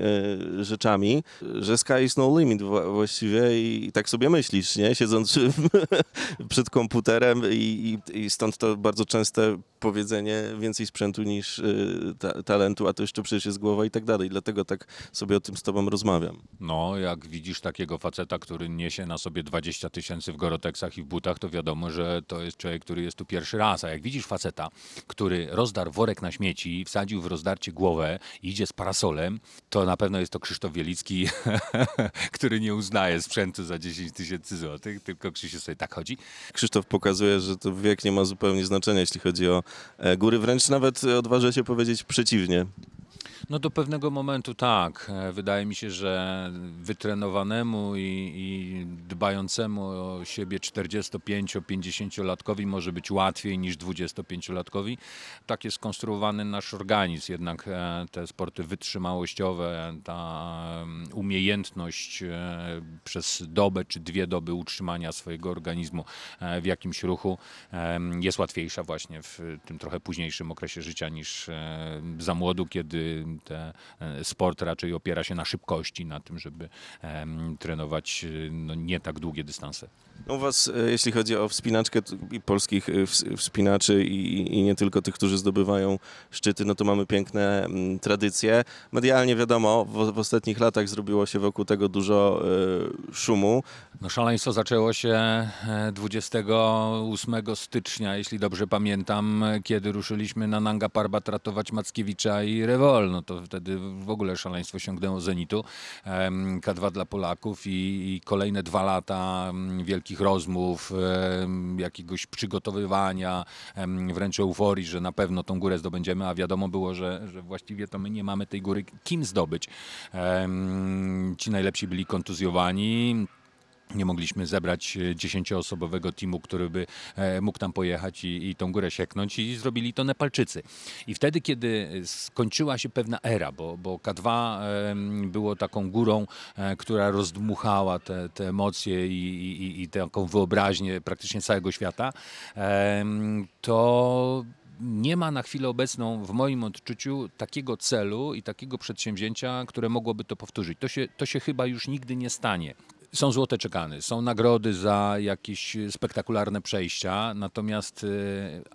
Speaker 2: e, rzeczami, że sky is no limit wła- właściwie i, tak sobie myślisz, nie? Siedząc przed komputerem i, i, i stąd to bardzo częste powiedzenie więcej sprzętu niż y, ta, talentu, a to jeszcze przecież jest głowa i tak dalej. Dlatego tak sobie o tym z tobą rozmawiam.
Speaker 3: No, jak widzisz takiego faceta, który niesie na sobie 20 tysięcy w goroteksach i w butach, to wiadomo, że to jest człowiek, który jest tu pierwszy raz. A jak widzisz faceta, który rozdarł worek na śmieci, wsadził w rozdarcie głowę i idzie z parasolem, to na pewno jest to Krzysztof Wielicki, który nie uznaje sprzętu za 10 tysięcy złotych, tylko Krzysiu sobie tak chodzi.
Speaker 2: Krzysztof pokazuje, że to wiek nie ma zupełnie znaczenia, jeśli chodzi o e, góry. Wręcz nawet odważę się powiedzieć przeciwnie.
Speaker 3: No do pewnego momentu tak. E, Wydaje mi się, że wytrenowanemu i, i dbającemu o siebie 45-50-latkowi może być łatwiej niż 25-latkowi. Tak jest skonstruowany nasz organizm. Jednak e, te sporty wytrzymałościowe, ta umiejętność e, przez dobę czy dwie doby utrzymania swojego organizmu w jakimś ruchu jest łatwiejsza właśnie w tym trochę późniejszym okresie życia niż za młodu, kiedy te, e, sport raczej opiera się na szybkości, na tym, żeby trenować e, no, nie tak długie dystanse.
Speaker 2: No U was, e, jeśli chodzi o wspinaczkę i polskich ws- wspinaczy i, i nie tylko tych, którzy zdobywają szczyty, no to mamy piękne mm, tradycje. Medialnie wiadomo, w, w ostatnich latach zrobiło się wokół tego dużo e, szumu.
Speaker 3: No, szaleństwo zaczęło się e, 28 stycznia, jeśli dobrze pamiętam, kiedy ruszyliśmy na Nanga Parbat ratować Mackiewicza i Rewol. No to wtedy w ogóle szaleństwo sięgnęło zenitu. Em, K2 dla Polaków i, i kolejne dwa lata wielkich rozmów, jakiegoś przygotowywania, wręcz euforii, że na pewno tą górę zdobędziemy, a wiadomo było, że, że właściwie to my nie mamy tej góry kim zdobyć. Ci najlepsi byli kontuzjowani, nie mogliśmy zebrać e, dziesięcioosobowego teamu, który by e, mógł tam pojechać i, i tą górę sieknąć i zrobili to Nepalczycy. I wtedy, kiedy skończyła się pewna era, bo, bo K2 em, było taką górą, e, która rozdmuchała te, te emocje i, i, i taką wyobraźnię praktycznie całego świata, to nie ma na chwilę obecną w moim odczuciu takiego celu i takiego przedsięwzięcia, które mogłoby to powtórzyć. To się, to się chyba już nigdy nie stanie. Są złote czekany, są nagrody za jakieś spektakularne przejścia, natomiast e,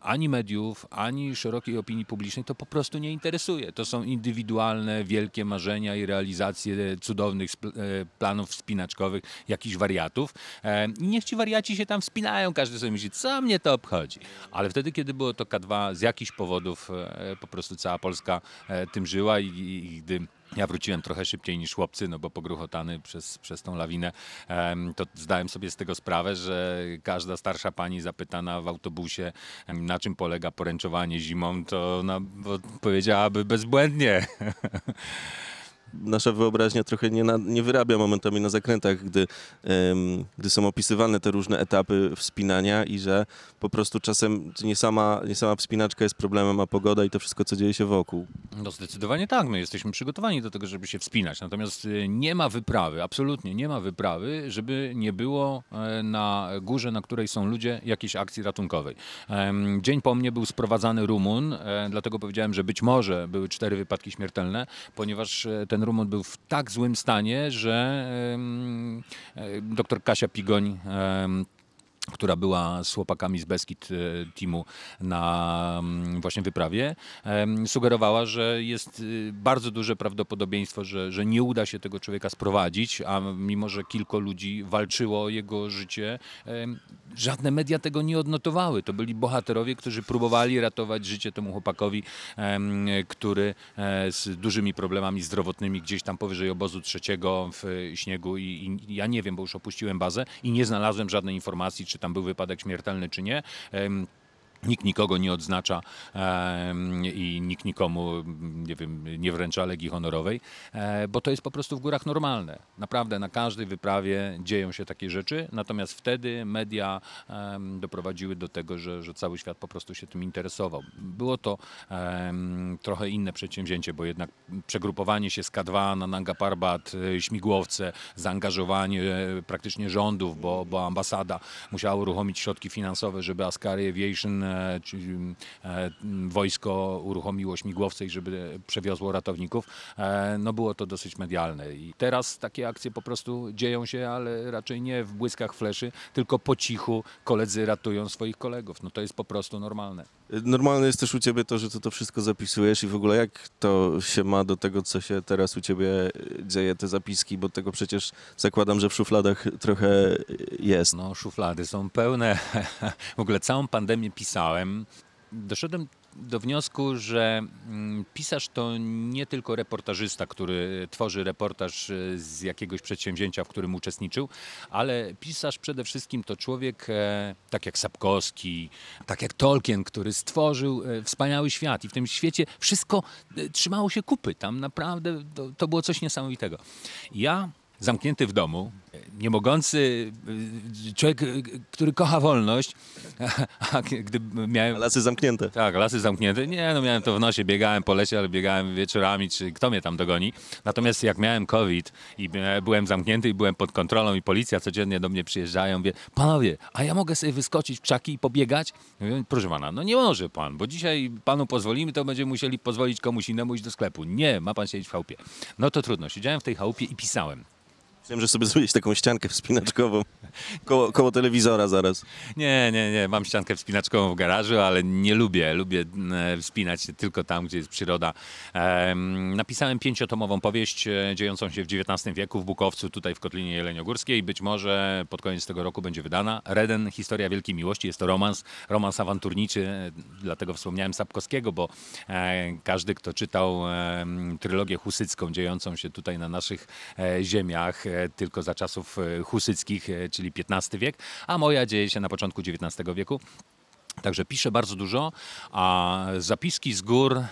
Speaker 3: ani mediów, ani szerokiej opinii publicznej to po prostu nie interesuje. To są indywidualne, wielkie marzenia i realizacje cudownych e, planów wspinaczkowych jakichś wariatów. E, I niech ci wariaci się tam wspinają, każdy sobie myśli, co mnie to obchodzi. Ale wtedy, kiedy było to K2, z jakichś powodów po prostu cała Polska tym żyła i, i gdy ja wróciłem trochę szybciej niż chłopcy, no bo pogruchotany przez, przez tą lawinę, to zdałem sobie z tego sprawę, że każda starsza pani zapytana w autobusie, na czym polega poręczowanie zimą, to ona powiedziałaby bezbłędnie.
Speaker 2: Nasza wyobraźnia trochę nie, na, nie wyrabia momentami na zakrętach, gdy, gdy są opisywane te różne etapy wspinania i że po prostu czasem nie sama, nie sama wspinaczka jest problemem, a pogoda i to wszystko, co dzieje się wokół.
Speaker 3: No zdecydowanie tak, my jesteśmy przygotowani do tego, żeby się wspinać. Natomiast y, nie ma wyprawy, absolutnie nie ma wyprawy, żeby nie było e, na górze, na której są ludzie, jakiejś akcji ratunkowej. Dzień po mnie był sprowadzany Rumun, e, dlatego powiedziałem, że być może były cztery wypadki śmiertelne, ponieważ e, ten Rumun był w tak złym stanie, że e, doktor Kasia Pigoń która była z chłopakami z Beskid e, Teamu na mm, właśnie wyprawie, sugerowała, że jest y, bardzo duże prawdopodobieństwo, że, że nie uda się tego człowieka sprowadzić, a mimo, że kilku ludzi walczyło o jego życie, żadne media tego nie odnotowały. To byli bohaterowie, którzy próbowali ratować życie temu chłopakowi, który e, z dużymi problemami zdrowotnymi gdzieś tam powyżej obozu trzeciego w śniegu i, i ja nie wiem, bo już opuściłem bazę i nie znalazłem żadnej informacji, czy tam był wypadek śmiertelny, czy nie. Nikt nikogo nie odznacza em, i nikt nikomu nie, wiem, nie wręcza legii honorowej, e, bo to jest po prostu w górach normalne. Naprawdę na każdej wyprawie dzieją się takie rzeczy, natomiast wtedy media em, doprowadziły do tego, że, że cały świat po prostu się tym interesował. Było to trochę inne przedsięwzięcie, bo jednak przegrupowanie się z K2 na Nanga Parbat, e, śmigłowce, zaangażowanie e, praktycznie rządów, bo, bo ambasada musiała uruchomić środki finansowe, żeby Askary Aviation, e, e, wojsko uruchomiło śmigłowce i żeby przewiozło ratowników. E, No było to dosyć medialne i teraz takie akcje po prostu dzieją się, ale raczej nie w błyskach fleszy, tylko po cichu koledzy ratują swoich kolegów. No to jest po prostu normalne.
Speaker 2: Normalne jest też u ciebie to, że ty to wszystko zapisujesz i w ogóle jak to się ma do tego, co się teraz u ciebie dzieje, te zapiski, bo tego przecież zakładam, że w szufladach trochę jest.
Speaker 3: No, szuflady są pełne. W ogóle całą pandemię pisałem. Doszedłem do wniosku, że mm, pisarz to nie tylko reportażysta, który tworzy reportaż e, z jakiegoś przedsięwzięcia, w którym uczestniczył, ale pisarz przede wszystkim to człowiek e, tak jak Sapkowski, tak jak Tolkien, który stworzył e, wspaniały świat i w tym świecie wszystko trzymało się kupy. Tam naprawdę to, to było coś niesamowitego. Ja zamknięty w domu, nie mogący, y, człowiek, y, który kocha wolność, a gdy miałem...
Speaker 2: Lasy zamknięte.
Speaker 3: Tak, lasy zamknięte. Nie, no miałem to w nosie, biegałem po lesie, ale biegałem wieczorami, czy kto mnie tam dogoni. Natomiast jak miałem COVID i byłem zamknięty i byłem pod kontrolą i policja codziennie do mnie przyjeżdżają, mówię, panowie, a ja mogę sobie wyskoczyć w krzaki i pobiegać? Mówię, proszę pana, no nie może pan, bo dzisiaj panu pozwolimy, to będziemy musieli pozwolić komuś innemu iść do sklepu. Nie, ma pan siedzieć w chałupie. No to trudno, siedziałem w tej chałupie i pisałem.
Speaker 2: Wiem, że sobie zrobić taką ściankę wspinaczkową koło, koło telewizora zaraz.
Speaker 3: Nie, nie, nie. Mam ściankę wspinaczkową w garażu, ale nie lubię. Lubię e, wspinać się tylko tam, gdzie jest przyroda. Em, Napisałem pięciotomową powieść e, dziejącą się w XIX wieku w Bukowcu, tutaj w Kotlinie Jeleniogórskiej. Być może pod koniec tego roku będzie wydana. Reden, Historia Wielkiej Miłości. Jest to romans, romans awanturniczy, e, dlatego wspomniałem Sapkowskiego, bo każdy, kto czytał trylogię husycką dziejącą się tutaj na naszych ziemiach, tylko za czasów e, husyckich, e, czyli XV wiek, a moja dzieje się na początku XIX wieku. Także piszę bardzo dużo, a zapiski z gór,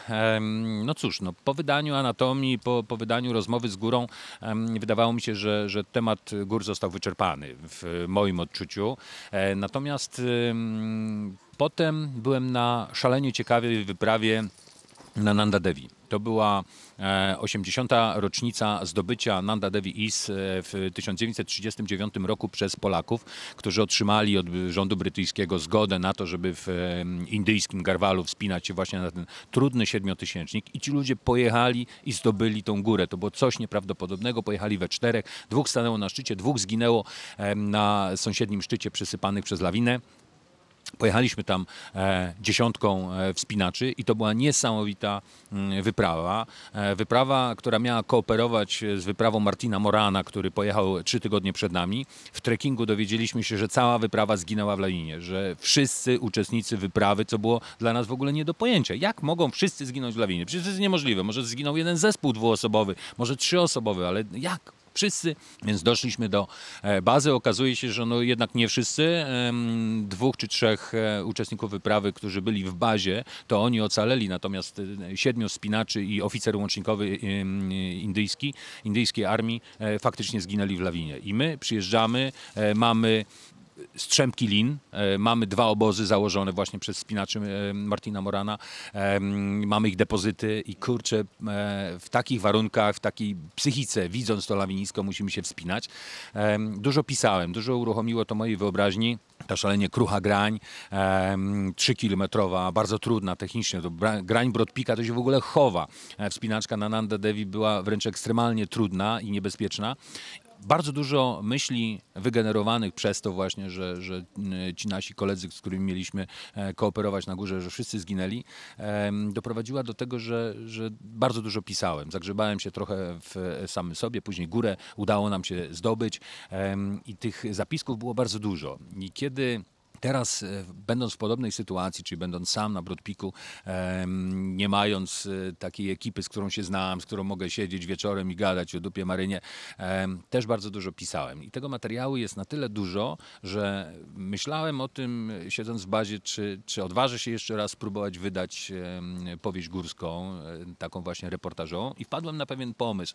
Speaker 3: no cóż, no, po wydaniu anatomii, po, po wydaniu rozmowy z górą, wydawało mi się, że, że temat gór został wyczerpany w moim odczuciu. E, natomiast em, potem byłem na szalenie ciekawej wyprawie na Nanda Devi. To była e, 80. rocznica zdobycia Nanda Devi Is e, w 1939 roku przez Polaków, którzy otrzymali od rządu brytyjskiego zgodę na to, żeby w e, indyjskim Garwalu wspinać się właśnie na ten trudny siedmiotysięcznik i ci ludzie pojechali i zdobyli tą górę. To było coś nieprawdopodobnego. Pojechali we czterech, dwóch stanęło na szczycie, dwóch zginęło e, na sąsiednim szczycie przysypanych przez lawinę. Pojechaliśmy tam e, dziesiątką e, wspinaczy i to była niesamowita mm, wyprawa. E, wyprawa, która miała kooperować z wyprawą Martina Morana, który pojechał trzy tygodnie przed nami. W trekkingu dowiedzieliśmy się, że cała wyprawa zginęła w lawinie, że wszyscy uczestnicy wyprawy, co było dla nas w ogóle nie do pojęcia. Jak mogą wszyscy zginąć w lawinie? Przecież to jest niemożliwe. Może zginął jeden zespół dwuosobowy, może trzyosobowy, ale jak? Wszyscy, więc doszliśmy do e, bazy. Okazuje się, że no jednak nie wszyscy. Dwóch czy trzech e, uczestników wyprawy, którzy byli w bazie, to oni ocaleli, natomiast e, siedmiu spinaczy i oficer łącznikowy indyjski, indyjskiej armii faktycznie zginęli w lawinie. I my przyjeżdżamy, mamy strzępki lin. E, Mamy dwa obozy założone właśnie przez spinaczy e, Martina Morana. E, Mamy ich depozyty i kurczę, w takich warunkach, w takiej psychice, widząc to lawinisko, musimy się wspinać. Dużo pisałem, dużo uruchomiło to mojej wyobraźni. Ta szalenie krucha grań, trzykilometrowa, bardzo trudna technicznie. To grań Brodpika to się w ogóle chowa. Wspinaczka na Nanda Devi była wręcz ekstremalnie trudna i niebezpieczna. Bardzo dużo myśli wygenerowanych przez to właśnie, że, że y, ci nasi koledzy, z którymi mieliśmy e, kooperować na górze, że wszyscy zginęli, doprowadziła do tego, że, że bardzo dużo pisałem. Zagrzebałem się trochę w samym sobie, później górę udało nam się zdobyć i tych zapisków było bardzo dużo. I kiedy Teraz, e, będąc w podobnej sytuacji, czyli będąc sam na Brodpiku, nie mając e, takiej ekipy, z którą się znam, z którą mogę siedzieć wieczorem i gadać o dupie Marynie, też bardzo dużo pisałem. I tego materiału jest na tyle dużo, że myślałem o tym, siedząc w bazie, czy, czy odważę się jeszcze raz spróbować wydać powieść górską, e, taką właśnie reportażową. I wpadłem na pewien pomysł,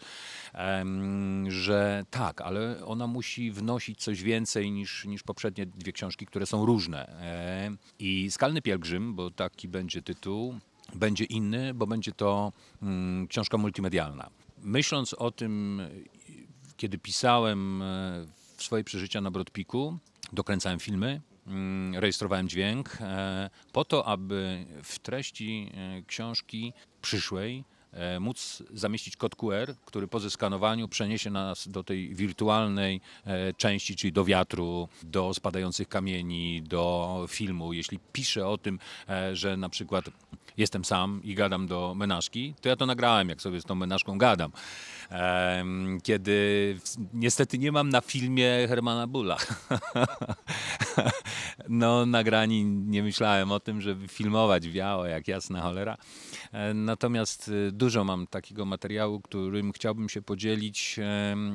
Speaker 3: że tak, ale ona musi wnosić coś więcej niż, niż poprzednie dwie książki, które są różne. E, I Skalny Pielgrzym, bo taki będzie tytuł, będzie inny, bo będzie to mm, książka multimedialna. Myśląc o tym, kiedy pisałem e, swoje przeżycia na Brodpiku, dokręcałem filmy, mm, rejestrowałem dźwięk, e, po to, aby w treści książki przyszłej móc zamieścić kod QR, który po zeskanowaniu przeniesie nas do tej wirtualnej e, części, czyli do wiatru, do spadających kamieni, do filmu. Jeśli piszę o tym, e, że na przykład jestem sam i gadam do menażki, to ja to nagrałem, jak sobie z tą menażką gadam. Kiedy niestety nie mam na filmie Hermana Bulla. No, na grani nie myślałem o tym, żeby filmować wiało jak jasna cholera. E, Natomiast e, dużo mam takiego materiału, którym chciałbym się podzielić,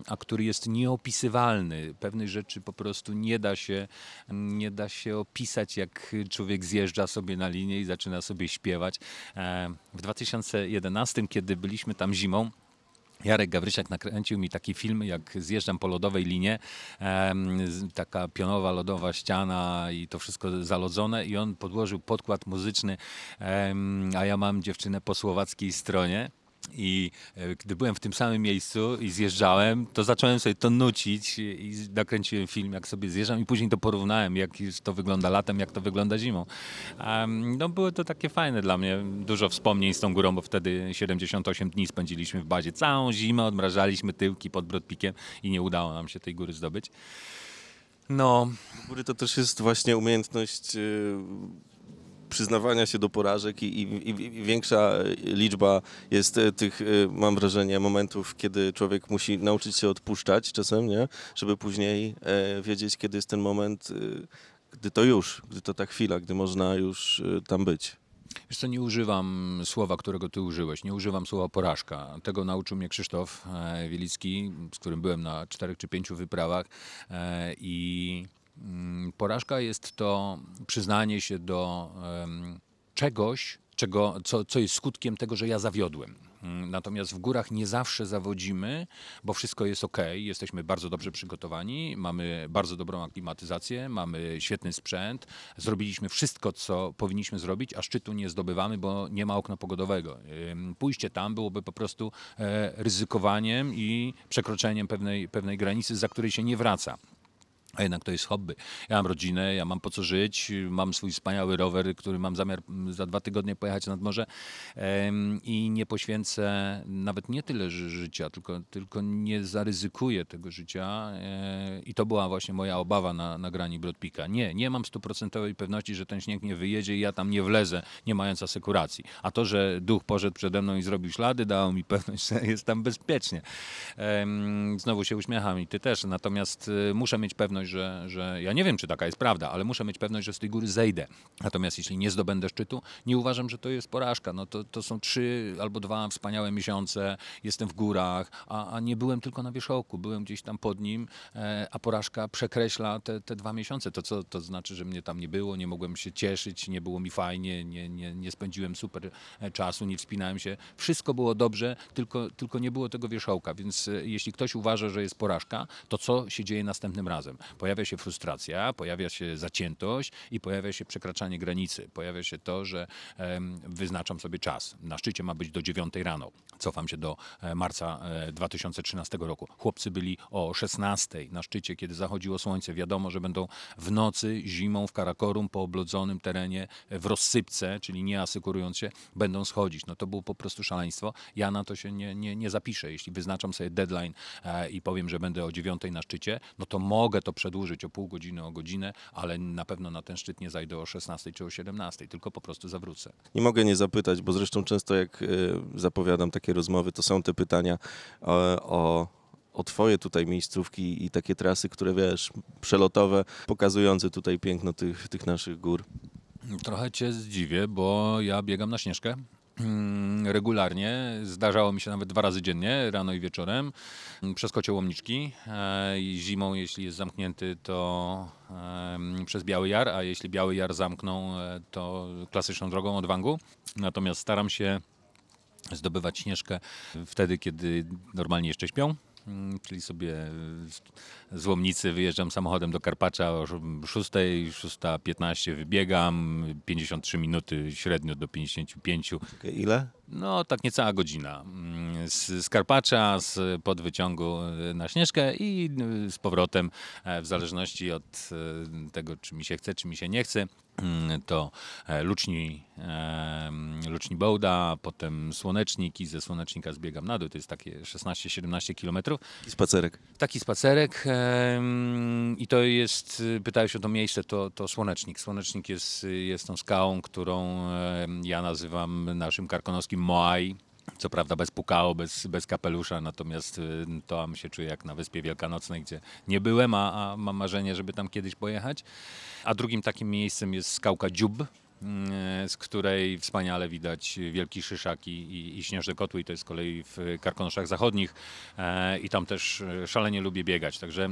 Speaker 3: a który jest nieopisywalny. Pewnych rzeczy po prostu nie da się, nie da się opisać, jak człowiek zjeżdża sobie na linię i zaczyna sobie śpiewać. E, W 2011, kiedy byliśmy tam zimą, Jarek Gawrysiak nakręcił mi taki film, jak zjeżdżam po lodowej linie, taka pionowa, lodowa ściana i to wszystko zalodzone i on podłożył podkład muzyczny, a ja mam dziewczynę po słowackiej stronie. I e, gdy byłem w tym samym miejscu i zjeżdżałem, to zacząłem sobie to nucić i nakręciłem film, jak sobie zjeżdżam i później to porównałem, jak to wygląda latem, jak to wygląda zimą. No było to takie fajne dla mnie, dużo wspomnień z tą górą, bo wtedy 78 dni spędziliśmy w bazie. Całą zimę odmrażaliśmy tyłki pod Brodpikiem i nie udało nam się tej góry zdobyć. No,
Speaker 2: Góry to też jest właśnie umiejętność y, przyznawania się do porażek i, i, i większa liczba jest y, tych, y, mam wrażenie, momentów, kiedy człowiek musi nauczyć się odpuszczać czasem, nie? Żeby później e, wiedzieć, kiedy jest ten moment, gdy to już, gdy to ta chwila, gdy można już tam być.
Speaker 3: Wiesz co, nie używam słowa, którego ty użyłeś. Nie używam słowa porażka. Tego nauczył mnie Krzysztof e, Wielicki, z którym byłem na czterech czy pięciu wyprawach. E, I porażka jest to przyznanie się do czegoś, czego, co, co jest skutkiem tego, że ja zawiodłem. Mm, Natomiast w górach nie zawsze zawodzimy, bo wszystko jest ok, jesteśmy bardzo dobrze przygotowani, mamy bardzo dobrą aklimatyzację, mamy świetny sprzęt, zrobiliśmy wszystko, co powinniśmy zrobić, a szczytu nie zdobywamy, bo nie ma okna pogodowego. Pójście tam byłoby po prostu e, ryzykowaniem i przekroczeniem pewnej, pewnej granicy, za której się nie wraca. A jednak to jest hobby. Ja mam rodzinę, ja mam po co żyć, mam swój wspaniały rower, który mam zamiar mm, za dwa tygodnie pojechać nad morze i nie poświęcę nawet nie tyle ży- życia, tylko, tylko nie zaryzykuję tego życia. e, I to była właśnie moja obawa na, na grani Brodpika. Nie, nie mam stuprocentowej pewności, że ten śnieg nie wyjedzie i ja tam nie wlezę, nie mając asekuracji. A to, że duch poszedł przede mną i zrobił ślady, dało mi pewność, że jest tam bezpiecznie. Znowu się uśmiecham i ty też, natomiast y, muszę mieć pewność, że, że ja nie wiem, czy taka jest prawda, ale muszę mieć pewność, że z tej góry zejdę. Natomiast jeśli nie zdobędę szczytu, nie uważam, że to jest porażka. No to, to są trzy albo dwa wspaniałe miesiące, jestem w górach, a, a nie byłem tylko na wierzchołku, byłem gdzieś tam pod nim, e, a porażka przekreśla te, te dwa miesiące. To co to znaczy, że mnie tam nie było, nie mogłem się cieszyć, nie było mi fajnie, nie, nie, nie spędziłem super e, czasu, nie wspinałem się. Wszystko było dobrze, tylko, tylko nie było tego wierzchołka, więc e, jeśli ktoś uważa, że jest porażka, to co się dzieje następnym razem? Pojawia się frustracja, pojawia się zaciętość i pojawia się przekraczanie granicy. Pojawia się to, że wyznaczam sobie czas. Na szczycie ma być do 9 rano. Cofam się do e, marca e, 2013 roku. Chłopcy byli o 16 na szczycie, kiedy zachodziło słońce. Wiadomo, że będą w nocy, zimą w Karakorum, po oblodzonym terenie, e, w rozsypce, czyli nie asykurując się, będą schodzić. No to było po prostu szaleństwo. Ja na to się nie, nie, nie zapiszę. Jeśli wyznaczam sobie deadline e, i powiem, że będę o 9 na szczycie, no to mogę to przedłużyć o pół godziny, o godzinę, ale na pewno na ten szczyt nie zajdę o 16 czy o 17, tylko po prostu zawrócę.
Speaker 2: Nie mogę nie zapytać, bo zresztą często jak e, zapowiadam takie rozmowy, to są te pytania o, o, o twoje tutaj miejscówki i takie trasy, które wiesz, przelotowe, pokazujące tutaj piękno tych, tych naszych gór.
Speaker 3: Trochę cię zdziwię, bo ja biegam na śnieżkę. Mm, Regularnie, zdarzało mi się nawet dwa razy dziennie, rano i wieczorem, mm, przez kocie Łomniczki. E, Zimą, jeśli jest zamknięty, to przez Biały Jar, a jeśli Biały Jar zamkną, e, to klasyczną drogą od Wangu. Natomiast staram się zdobywać śnieżkę wtedy, kiedy normalnie jeszcze śpią. Mm, Czyli sobie z- z Łomnicy wyjeżdżam samochodem do Karpacza o 6, 6.15 wybiegam, 53 minuty średnio do 55.
Speaker 2: Ile?
Speaker 3: No, tak niecała godzina. Mm, Z, z Karpacza, z podwyciągu e, na Śnieżkę i e, z powrotem, e, w zależności od tego, czy mi się chce, czy mi się nie chce, mm, to Luczni, Luczni Bołda, potem Słonecznik i ze Słonecznika zbiegam na dół. To jest takie 16-17 kilometrów.
Speaker 2: I spacerek.
Speaker 3: Taki spacerek i to jest, pytałeś o to miejsce, to, to Słonecznik. Słonecznik jest, jest tą skałą, którą ja nazywam naszym karkonoskim Moai. Co prawda bez pukao, bez, bez kapelusza, natomiast y, tam się czuję jak na Wyspie Wielkanocnej, gdzie nie byłem, a, a mam marzenie, żeby tam kiedyś pojechać. A drugim takim miejscem jest skałka Dziób, mm, z której wspaniale widać Wielki Szyszak i, i, i Śnieżne Kotły i to jest z kolei w Karkonoszach Zachodnich e, i tam też e, szalenie lubię biegać, także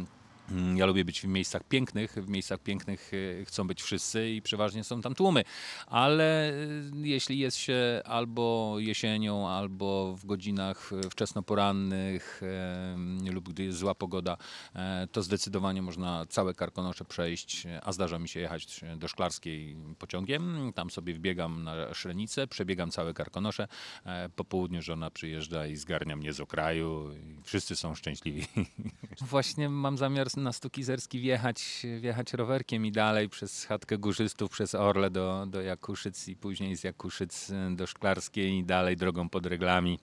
Speaker 3: ja lubię być w miejscach pięknych, w miejscach pięknych e, chcą być wszyscy i przeważnie są tam tłumy, ale e, jeśli jest się albo jesienią, albo w godzinach e, wczesnoporannych e, lub gdy jest zła pogoda, e, to zdecydowanie można całe Karkonosze przejść, a zdarza mi się jechać do Szklarskiej pociągiem, tam sobie wbiegam na Szrenicę, przebiegam całe Karkonosze, e, po południu żona przyjeżdża i zgarnia mnie z okraju i wszyscy są szczęśliwi. Właśnie mam zamiar na Stukizerski wjechać, wjechać rowerkiem i dalej przez chatkę górzystów, przez Orle do, do Jakuszyc i później z Jakuszyc do Szklarskiej i dalej drogą pod reglami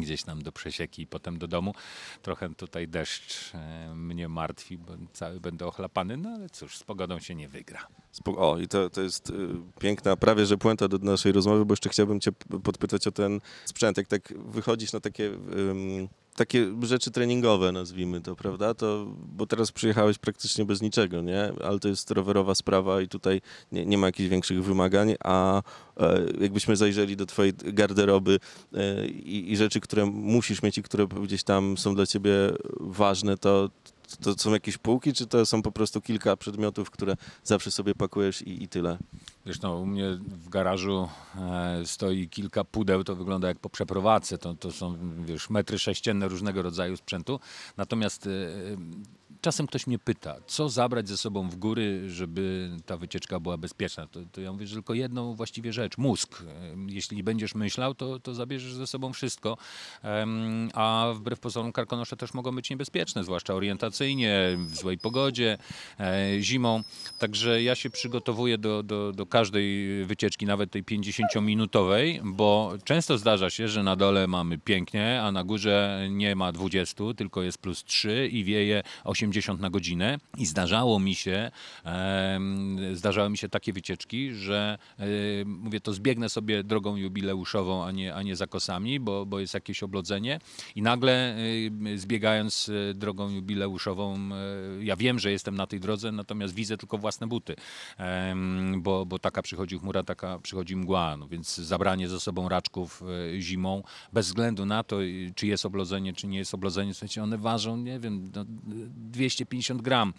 Speaker 3: gdzieś tam do przesieki i potem do domu. Trochę tutaj deszcz e, mnie martwi, bo cały będę ochlapany, no ale cóż, z pogodą się nie wygra.
Speaker 2: O, i to, to jest y, piękna, prawie że puenta do naszej rozmowy, bo jeszcze chciałbym cię podpytać o ten sprzęt. Jak tak wychodzisz na takie, ym, takie rzeczy treningowe, nazwijmy to, prawda? To, bo teraz przyjechałeś praktycznie bez niczego, nie? Ale to jest rowerowa sprawa i tutaj nie, nie ma jakichś większych wymagań, a e, jakbyśmy zajrzeli do twojej garderoby e, i, i rzeczy, które musisz mieć i które gdzieś tam są dla ciebie ważne, to to są jakieś półki, czy to są po prostu kilka przedmiotów, które zawsze sobie pakujesz i, i tyle?
Speaker 3: Zresztą u mnie w garażu e, stoi kilka pudeł, to wygląda jak po przeprowadzce. To, to są wiesz, metry sześcienne różnego rodzaju sprzętu. Natomiast e, czasem ktoś mnie pyta, co zabrać ze sobą w góry, żeby ta wycieczka była bezpieczna. To, to ja mówię, że tylko jedną właściwie rzecz, mózg. Jeśli nie będziesz myślał, to, to zabierzesz ze sobą wszystko. A wbrew pozorom karkonosze też mogą być niebezpieczne, zwłaszcza orientacyjnie, w złej pogodzie, e, zimą. Także ja się przygotowuję do, do, do każdej wycieczki, nawet tej 50-minutowej, bo często zdarza się, że na dole mamy pięknie, a na górze nie ma 20, tylko jest plus 3 i wieje 80 na godzinę. I zdarzało mi się, em, zdarzały mi się takie wycieczki, że e, mówię, to zbiegnę sobie drogą jubileuszową, a nie, a nie zakosami, bo, bo jest jakieś oblodzenie. I nagle e, zbiegając e, drogą jubileuszową, e, ja wiem, że jestem na tej drodze, natomiast widzę tylko własne buty, bo, bo taka przychodzi chmura, taka przychodzi mgła, no więc zabranie ze sobą raczków e, zimą, bez względu na to, czy jest oblodzenie, czy nie jest oblodzenie, słuchajcie, one ważą, nie wiem, no, 250 gram.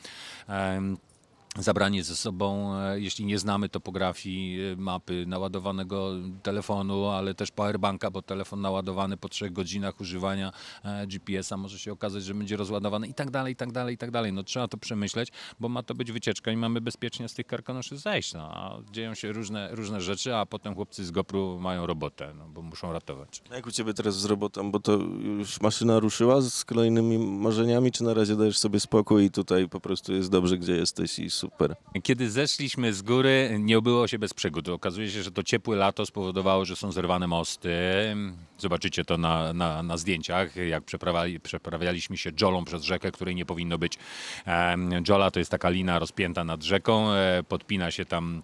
Speaker 3: Zabranie ze sobą, e, jeśli nie znamy topografii, e, mapy naładowanego telefonu, ale też powerbanka, bo telefon naładowany po trzech godzinach używania e, GPS-a może się okazać, że będzie rozładowany i tak dalej, i tak dalej, i tak dalej. No trzeba to przemyśleć, bo ma to być wycieczka i mamy bezpiecznie z tych karkonoszy zejść. No, a dzieją się różne, różne rzeczy, a potem chłopcy z GoPru mają robotę, no, bo muszą ratować.
Speaker 2: A Jak u ciebie teraz z robotą, bo to już maszyna ruszyła z kolejnymi marzeniami, czy na razie dajesz sobie spokój i tutaj po prostu jest dobrze, gdzie jesteś i super.
Speaker 3: Kiedy zeszliśmy z góry, nie obyło się bez przygód. Okazuje się, że to ciepłe lato spowodowało, że są zerwane mosty. Zobaczycie to na, na, na zdjęciach, jak przeprawiali, przeprawialiśmy się dżolą przez rzekę, której nie powinno być. Dżola to jest taka lina rozpięta nad rzeką, e, podpina się tam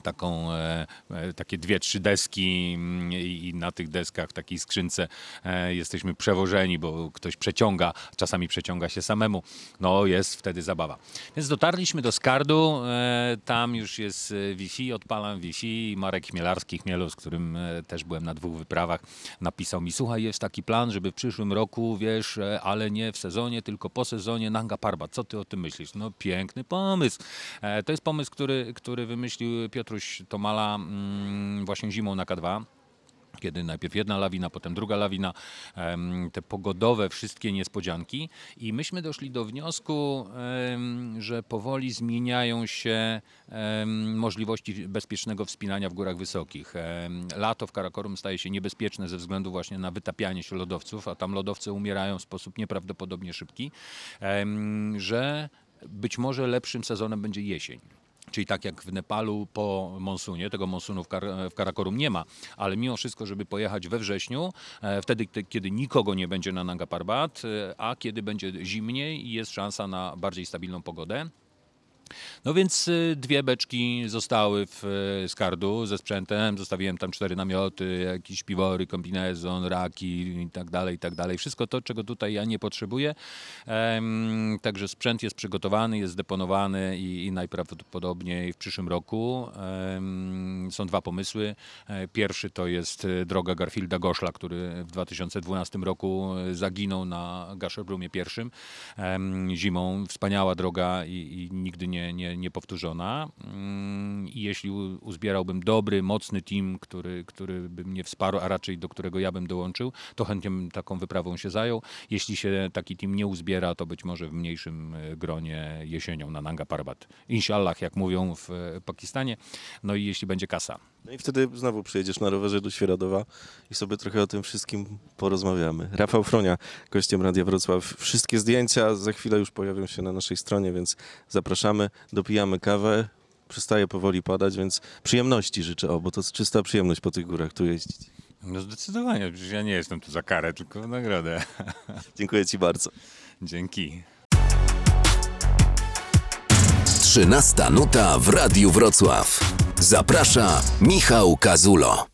Speaker 3: taką, e, e, takie dwie, trzy deski mm, i, na tych deskach w takiej skrzynce e, jesteśmy przewożeni, bo ktoś przeciąga, czasami przeciąga się samemu. No jest wtedy zabawa. Więc dotarliśmy do Skardu, tam już jest Wi-Fi, odpalam Wi-Fi i Marek Chmielarski, Chmielu, z którym też byłem na dwóch wyprawach, napisał mi, słuchaj, jest taki plan, żeby w przyszłym roku, wiesz, ale nie w sezonie, tylko po sezonie Nanga Parbat. Co ty o tym myślisz? No piękny pomysł. To jest pomysł, który, który wymyślił Piotruś Tomala mm, właśnie zimą na K2 kiedy najpierw jedna lawina, potem druga lawina, te pogodowe wszystkie niespodzianki i myśmy doszli do wniosku, że powoli zmieniają się możliwości bezpiecznego wspinania w górach wysokich. Lato w Karakorum staje się niebezpieczne ze względu właśnie na wytapianie się lodowców, a tam lodowce umierają w sposób nieprawdopodobnie szybki, że być może lepszym sezonem będzie jesień. Czyli tak jak w Nepalu po monsunie, tego monsunu w, Kar w Karakorum nie ma, ale mimo wszystko, żeby pojechać we wrześniu, e, wtedy, kie- kiedy nikogo nie będzie na Nanga Parbat, e, a kiedy będzie zimniej i jest szansa na bardziej stabilną pogodę. No więc y, dwie beczki zostały w y, Skardu ze sprzętem. Zostawiłem tam cztery namioty, jakieś piwory, kombinezon, raki i tak dalej, i tak dalej. Wszystko to, czego tutaj ja nie potrzebuję. Także sprzęt jest przygotowany, jest zdeponowany i, i najprawdopodobniej w przyszłym roku są dwa pomysły. E, Pierwszy to jest e, droga Garfielda Goszla, który w 2012 roku zaginął na pierwszym em, zimą. Wspaniała droga i, i nigdy nie, nie, nie powtórzona. Mm, I jeśli uzbierałbym dobry, mocny team, który, który by mnie wsparł, a raczej do którego ja bym dołączył, to chętnie bym taką wyprawą się zajął. Jeśli się taki team nie uzbiera, to być może w mniejszym e, gronie jesienią na Nanga Parbat. Inshallah, jak mówią w e, Pakistanie. No i jeśli będzie kasa.
Speaker 2: No i wtedy znowu przyjedziesz na rowerze do Świeradowa i sobie trochę o tym wszystkim porozmawiamy. Rafał Fronia, gościem Radia Wrocław. Wszystkie zdjęcia za chwilę już pojawią się na naszej stronie, więc zapraszamy, dopijamy kawę. Przestaje powoli padać, więc przyjemności życzę, o, bo to jest czysta przyjemność po tych górach tu jeździć.
Speaker 3: No zdecydowanie, przecież ja nie jestem tu za karę, tylko w nagrodę.
Speaker 2: Dziękuję Ci bardzo.
Speaker 3: Dzięki.
Speaker 1: 13 nuta w Radiu Wrocław. Zaprasza Michał Kazulo.